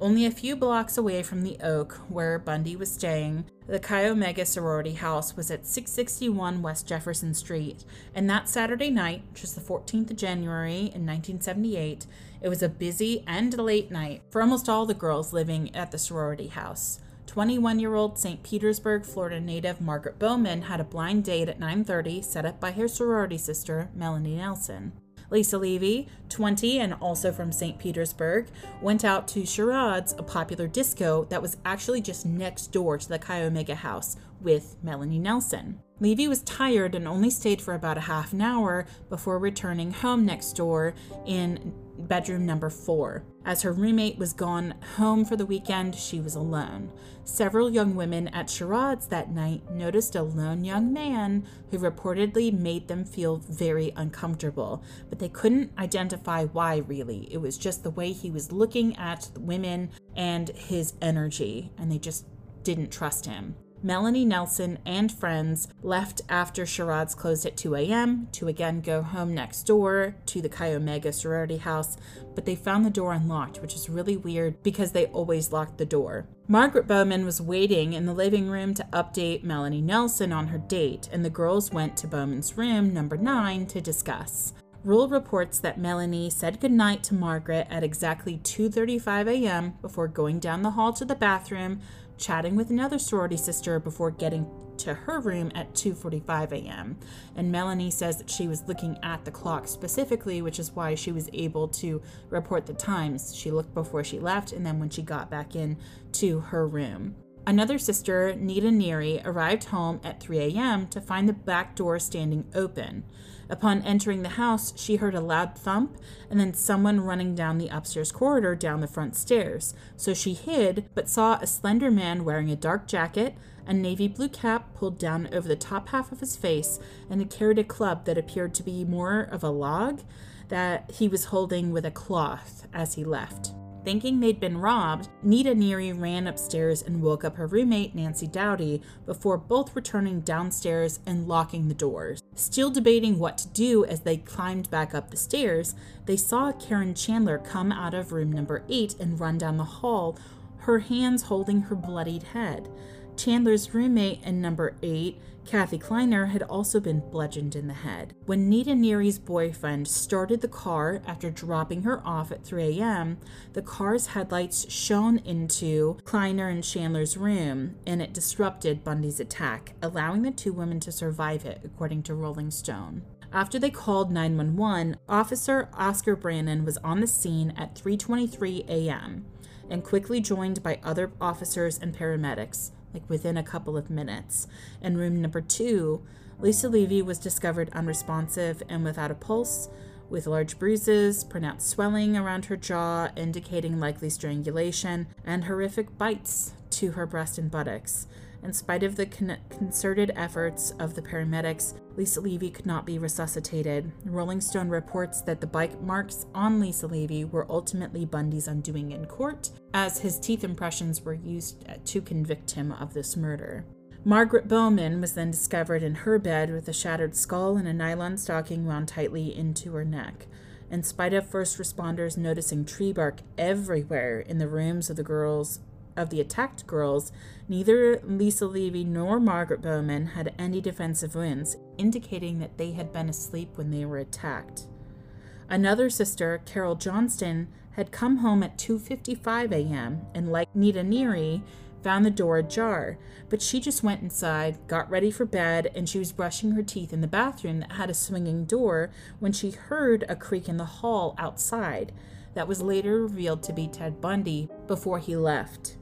Only a few blocks away from the Oak, where Bundy was staying, the Chi Omega sorority house was at 661 West Jefferson Street, and that Saturday night, which was the 14th of January in 1978, it was a busy and late night for almost all the girls living at the sorority house. 21 year old St. Petersburg, Florida native Margaret Bowman had a blind date at 9:30 set up by her sorority sister, Melanie Nelson. Lisa Levy, 20 and also from St. Petersburg, went out to Sherrod's, a popular disco that was actually just next door to the Chi Omega house, with Melanie Nelson. Levy was tired and only stayed for about a half an hour before returning home next door in bedroom number four. As her roommate was gone home for the weekend, she was alone. Several young women at Sherrod's that night noticed a lone young man who reportedly made them feel very uncomfortable, but they couldn't identify why really. It was just the way he was looking at the women and his energy, and they just didn't trust him. Melanie Nelson and friends left after Sherrod's closed at 2 a.m. to again go home next door to the Chi Omega sorority house, but they found the door unlocked, which is really weird because they always locked the door. Margaret Bowman was waiting in the living room to update Melanie Nelson on her date, and the girls went to Bowman's room, number 9, to discuss. Rule reports that Melanie said goodnight to Margaret at exactly 2:35 a.m. before going down the hall to the bathroom, chatting with another sorority sister before getting to her room at 2:45 a.m. And Melanie says that she was looking at the clock specifically, which is why she was able to report the times. She looked before she left and then when she got back in to her room. Another sister, Nita Neary, arrived home at 3 a.m. to find the back door standing open. Upon entering the house, she heard a loud thump and then someone running down the upstairs corridor down the front stairs. So she hid, but saw a slender man wearing a dark jacket, a navy blue cap pulled down over the top half of his face, and he carried a club that appeared to be more of a log that he was holding with a cloth as he left. Thinking they'd been robbed, Nita Neary ran upstairs and woke up her roommate, Nancy Dowdy, before both returning downstairs and locking the doors. Still debating what to do as they climbed back up the stairs, they saw Karen Chandler come out of room number 8 and run down the hall her hands holding her bloodied head. Chandler's roommate and number 8, Kathy Kleiner, had also been bludgeoned in the head. When Nita Neary's boyfriend started the car after dropping her off at 3 a.m., the car's headlights shone into Kleiner and Chandler's room, and it disrupted Bundy's attack, allowing the two women to survive it, according to Rolling Stone. After they called 911, Officer Oscar Brannon was on the scene at 3:23 a.m. and quickly joined by other officers and paramedics like within a couple of minutes. In room number two, Lisa Levy was discovered unresponsive and without a pulse, with large bruises, pronounced swelling around her jaw indicating likely strangulation, and horrific bites to her breast and buttocks. In spite of the con- concerted efforts of the paramedics, Lisa Levy could not be resuscitated. Rolling Stone reports that the bite marks on Lisa Levy were ultimately Bundy's undoing in court, as his teeth impressions were used uh, to convict him of this murder. Margaret Bowman was then discovered in her bed with a shattered skull and a nylon stocking wound tightly into her neck. In spite of first responders noticing tree bark everywhere in the rooms of the girls of the attacked girls, neither Lisa Levy nor Margaret Bowman had any defensive wounds, indicating that they had been asleep when they were attacked. Another sister, Carol Johnston, had come home at 2:55 a.m. and like Nita Neary, found the door ajar, but she just went inside, got ready for bed, and she was brushing her teeth in the bathroom that had a swinging door when she heard a creak in the hall outside that was later revealed to be Ted Bundy before he left.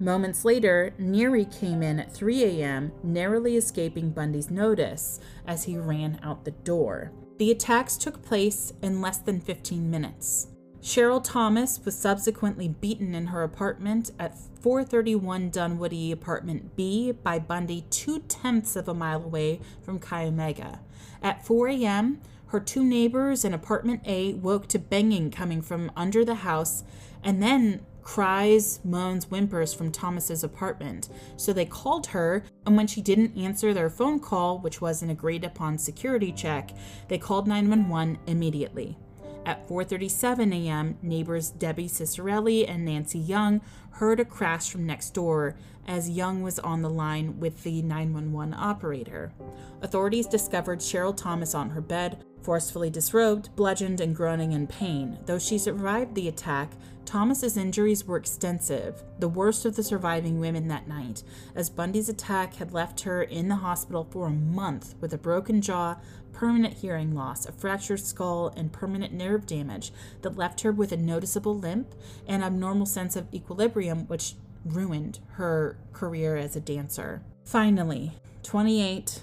Moments later, Neary came in at 3 a.m., narrowly escaping Bundy's notice as he ran out the door. The attacks took place in less than 15 minutes. Cheryl Thomas was subsequently beaten in her apartment at 431 Dunwoody Apartment B by Bundy two tenths of a mile away from Chi Omega. At 4 a.m., her two neighbors in apartment A woke to banging coming from under the house, and then cries, moans, whimpers from Thomas's apartment. So they called her, and when she didn't answer their phone call, which was an agreed upon security check, they called 911 immediately. At 4:37 a.m., neighbors Debbie Cicerelli and Nancy Young heard a crash from next door as Young was on the line with the 911 operator. Authorities discovered Cheryl Thomas on her bed, forcefully disrobed, bludgeoned, and groaning in pain. Though she survived the attack, Thomas's injuries were extensive, the worst of the surviving women that night, as Bundy's attack had left her in the hospital for a month with a broken jaw, permanent hearing loss, a fractured skull, and permanent nerve damage that left her with a noticeable limp and abnormal sense of equilibrium, which ruined her career as a dancer. Finally, 28,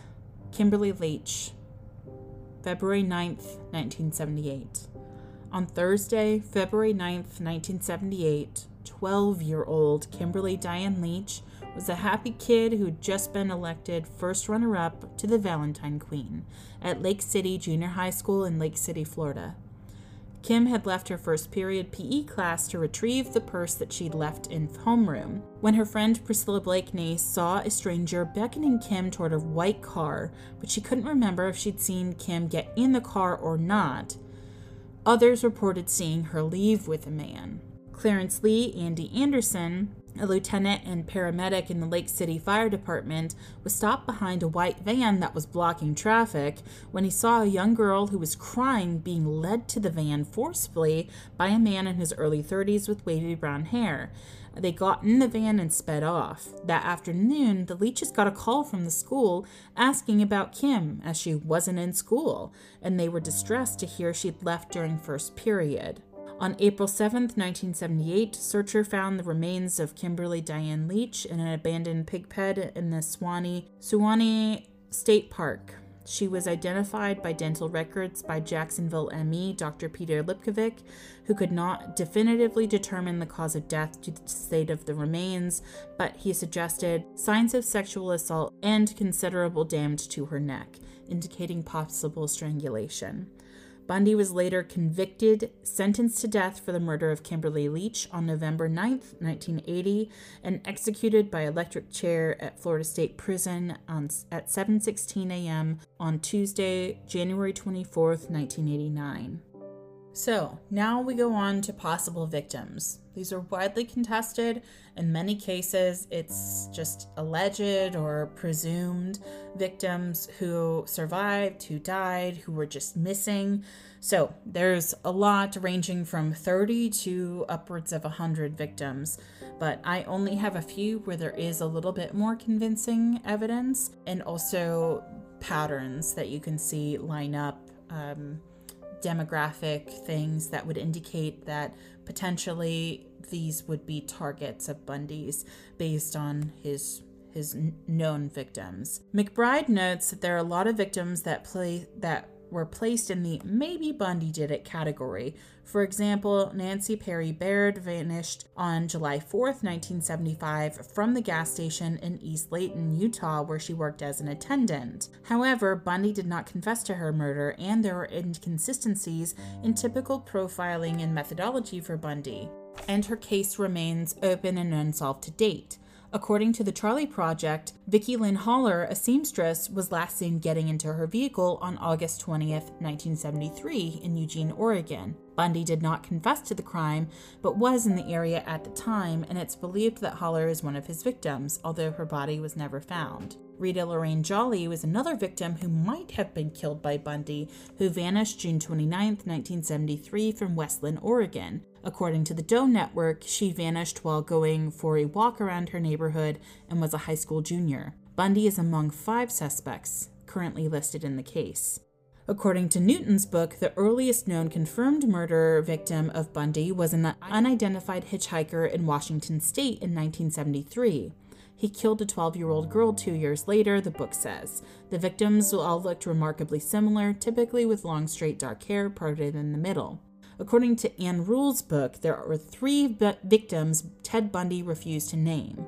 Kimberly Leach, February 9th, 1978. On Thursday, February 9th, 1978, 12 year old Kimberly Diane Leach was a happy kid who'd just been elected first runner up to the Valentine Queen at Lake City Junior High School in Lake City, Florida. Kim had left her first period PE class to retrieve the purse that she'd left in the homeroom when her friend Priscilla Blakeney saw a stranger beckoning Kim toward a white car, but she couldn't remember if she'd seen Kim get in the car or not. Others reported seeing her leave with a man. Clarence Lee, Andy Anderson, a lieutenant and paramedic in the Lake City Fire Department, was stopped behind a white van that was blocking traffic when he saw a young girl who was crying being led to the van forcibly by a man in his early 30s with wavy brown hair. They got in the van and sped off. That afternoon, the Leaches got a call from the school asking about Kim, as she wasn't in school, and they were distressed to hear she'd left during first period. On April 7, 1978, Searcher found the remains of Kimberly Diane Leach in an abandoned pig pen in the Suwannee, Suwannee State Park. She was identified by dental records by Jacksonville ME Dr. Peter Lipkovic, who could not definitively determine the cause of death due to the state of the remains, but he suggested signs of sexual assault and considerable damage to her neck, indicating possible strangulation. Bundy was later convicted, sentenced to death for the murder of Kimberly Leach on November 9, 1980, and executed by electric chair at Florida State Prison on, at 7:16 a.m. on Tuesday, January 24, 1989. So, now we go on to possible victims. These are widely contested. In many cases, it's just alleged or presumed victims who survived, who died, who were just missing. So, there's a lot ranging from 30 to upwards of 100 victims, but I only have a few where there is a little bit more convincing evidence and also patterns that you can see line up. Um, demographic things that would indicate that potentially these would be targets of Bundy's based on his his known victims. McBride notes that there are a lot of victims that play that were placed in the maybe Bundy did it category. For example, Nancy Perry Baird vanished on July 4th, 1975, from the gas station in East Layton, Utah, where she worked as an attendant. However, Bundy did not confess to her murder, and there were inconsistencies in typical profiling and methodology for Bundy. And her case remains open and unsolved to date. According to the Charley Project, Vicki Lynn Haller, a seamstress, was last seen getting into her vehicle on August 20th, 1973, in Eugene, Oregon. Bundy did not confess to the crime, but was in the area at the time, and it's believed that Haller is one of his victims, although her body was never found. Rita Lorraine Jolly was another victim who might have been killed by Bundy, who vanished June 29, 1973, from West Linn, Oregon. According to the Doe Network, she vanished while going for a walk around her neighborhood and was a high school junior. Bundy is among five suspects currently listed in the case. According to Newton's book, the earliest known confirmed murder victim of Bundy was an unidentified hitchhiker in Washington state in 1973. He killed a 12 year old girl two years later, the book says. The victims all looked remarkably similar, typically with long, straight, dark hair parted in the middle. According to Ann Rule's book, there are three victims Ted Bundy refused to name.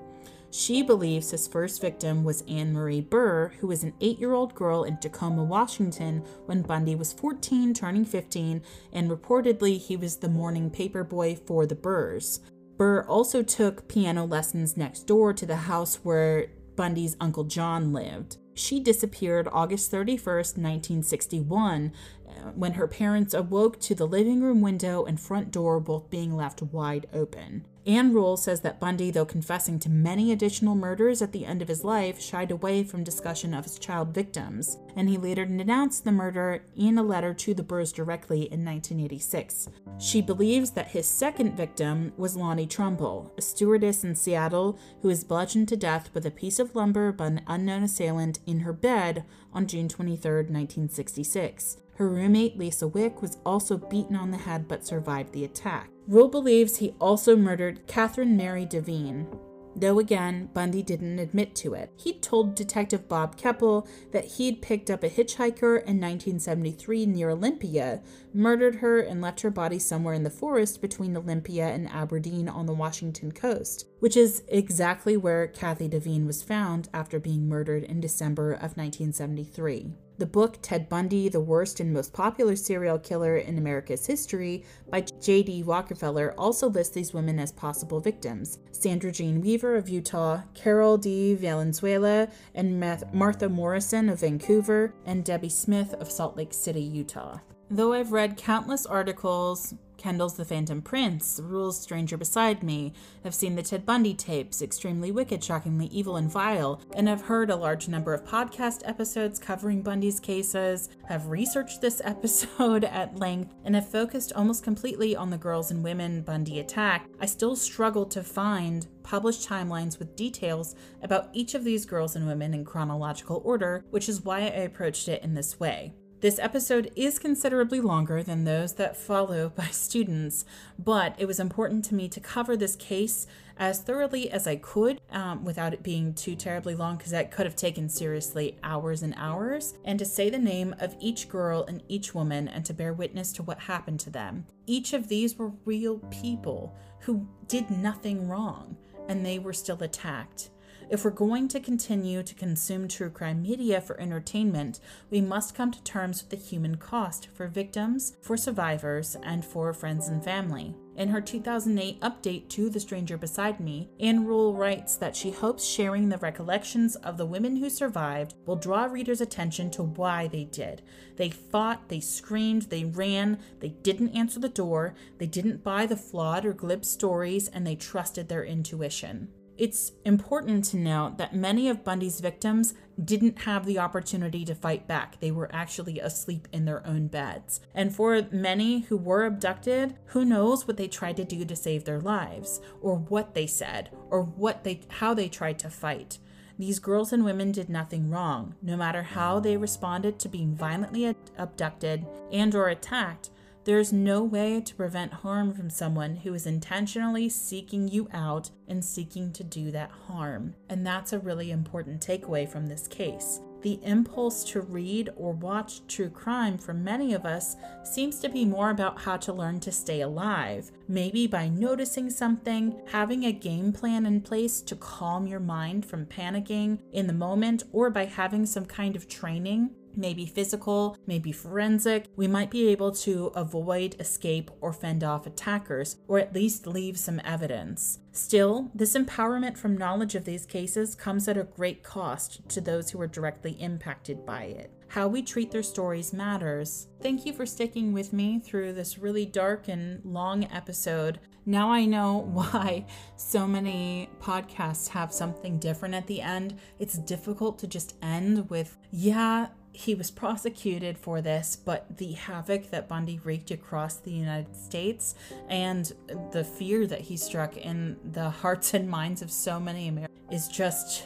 She believes his first victim was Anne Marie Burr, who was an eight year old girl in Tacoma, Washington, when Bundy was 14, turning 15, and reportedly he was the morning paper boy for the Burrs. Burr also took piano lessons next door to the house where Bundy's Uncle John lived. She disappeared August 31st, 1961, uh, when her parents awoke to the living room window and front door both being left wide open. Ann Rule says that Bundy, though confessing to many additional murders at the end of his life, shied away from discussion of his child victims, and he later denounced the murder in a letter to the Burrs directly in 1986. She believes that his second victim was Lonnie Trumbull, a stewardess in Seattle who was bludgeoned to death with a piece of lumber by an unknown assailant in her bed on June 23, 1966. Her roommate, Lisa Wick, was also beaten on the head but survived the attack. Rule believes he also murdered Catherine Mary Devine, though again, Bundy didn't admit to it. He'd told Detective Bob Keppel that he'd picked up a hitchhiker in 1973 near Olympia, murdered her, and left her body somewhere in the forest between Olympia and Aberdeen on the Washington coast, which is exactly where Kathy Devine was found after being murdered in December of 1973. The book Ted Bundy, the Worst and Most Popular Serial Killer in America's History by J.D. Rockefeller also lists these women as possible victims Sandra Jean Weaver of Utah, Carol D. Valenzuela, and Martha Morrison of Vancouver, and Debbie Smith of Salt Lake City, Utah. Though I've read countless articles, Kendall's The Phantom Prince, Rule's Stranger Beside Me, have seen the Ted Bundy tapes, Extremely Wicked, Shockingly Evil, and Vile, and have heard a large number of podcast episodes covering Bundy's cases, have researched this episode at length, and have focused almost completely on the girls and women Bundy attacked, I still struggle to find published timelines with details about each of these girls and women in chronological order, which is why I approached it in this way. This episode is considerably longer than those that follow by students, but it was important to me to cover this case as thoroughly as I could um, without it being too terribly long because that could have taken seriously hours and hours, and to say the name of each girl and each woman and to bear witness to what happened to them. Each of these were real people who did nothing wrong, and they were still attacked. If we're going to continue to consume true crime media for entertainment, we must come to terms with the human cost for victims, for survivors, and for friends and family. In her 2008 update to The Stranger Beside Me, Ann Rule writes that she hopes sharing the recollections of the women who survived will draw readers' attention to why they did. They fought, they screamed, they ran, they didn't answer the door, they didn't buy the flawed or glib stories, and they trusted their intuition. It's important to note that many of Bundy's victims didn't have the opportunity to fight back. They were actually asleep in their own beds. And for many who were abducted, who knows what they tried to do to save their lives, or what they said, or what they how they tried to fight. These girls and women did nothing wrong. No matter how they responded to being violently abducted and or attacked, there is no way to prevent harm from someone who is intentionally seeking you out and seeking to do that harm. And that's a really important takeaway from this case. The impulse to read or watch true crime for many of us seems to be more about how to learn to stay alive. Maybe by noticing something, having a game plan in place to calm your mind from panicking in the moment, or by having some kind of training maybe physical, maybe forensic, we might be able to avoid, escape, or fend off attackers, or at least leave some evidence. Still, this empowerment from knowledge of these cases comes at a great cost to those who are directly impacted by it. How we treat their stories matters. Thank you for sticking with me through this really dark and long episode. Now I know why so many podcasts have something different at the end. It's difficult to just end with, yeah, he was prosecuted for this, but the havoc that Bundy wreaked across the United States and the fear that he struck in the hearts and minds of so many Americans is just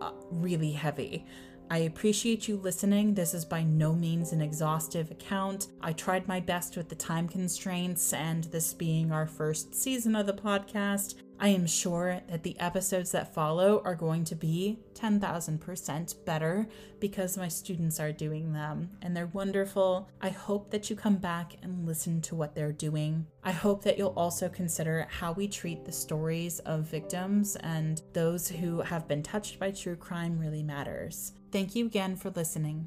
uh, really heavy. I appreciate you listening. This is by no means an exhaustive account. I tried my best with the time constraints, and this being our first season of the podcast, I am sure that the episodes that follow are going to be 10,000% better because my students are doing them and they're wonderful. I hope that you come back and listen to what they're doing. I hope that you'll also consider how we treat the stories of victims and those who have been touched by true crime really matters. Thank you again for listening.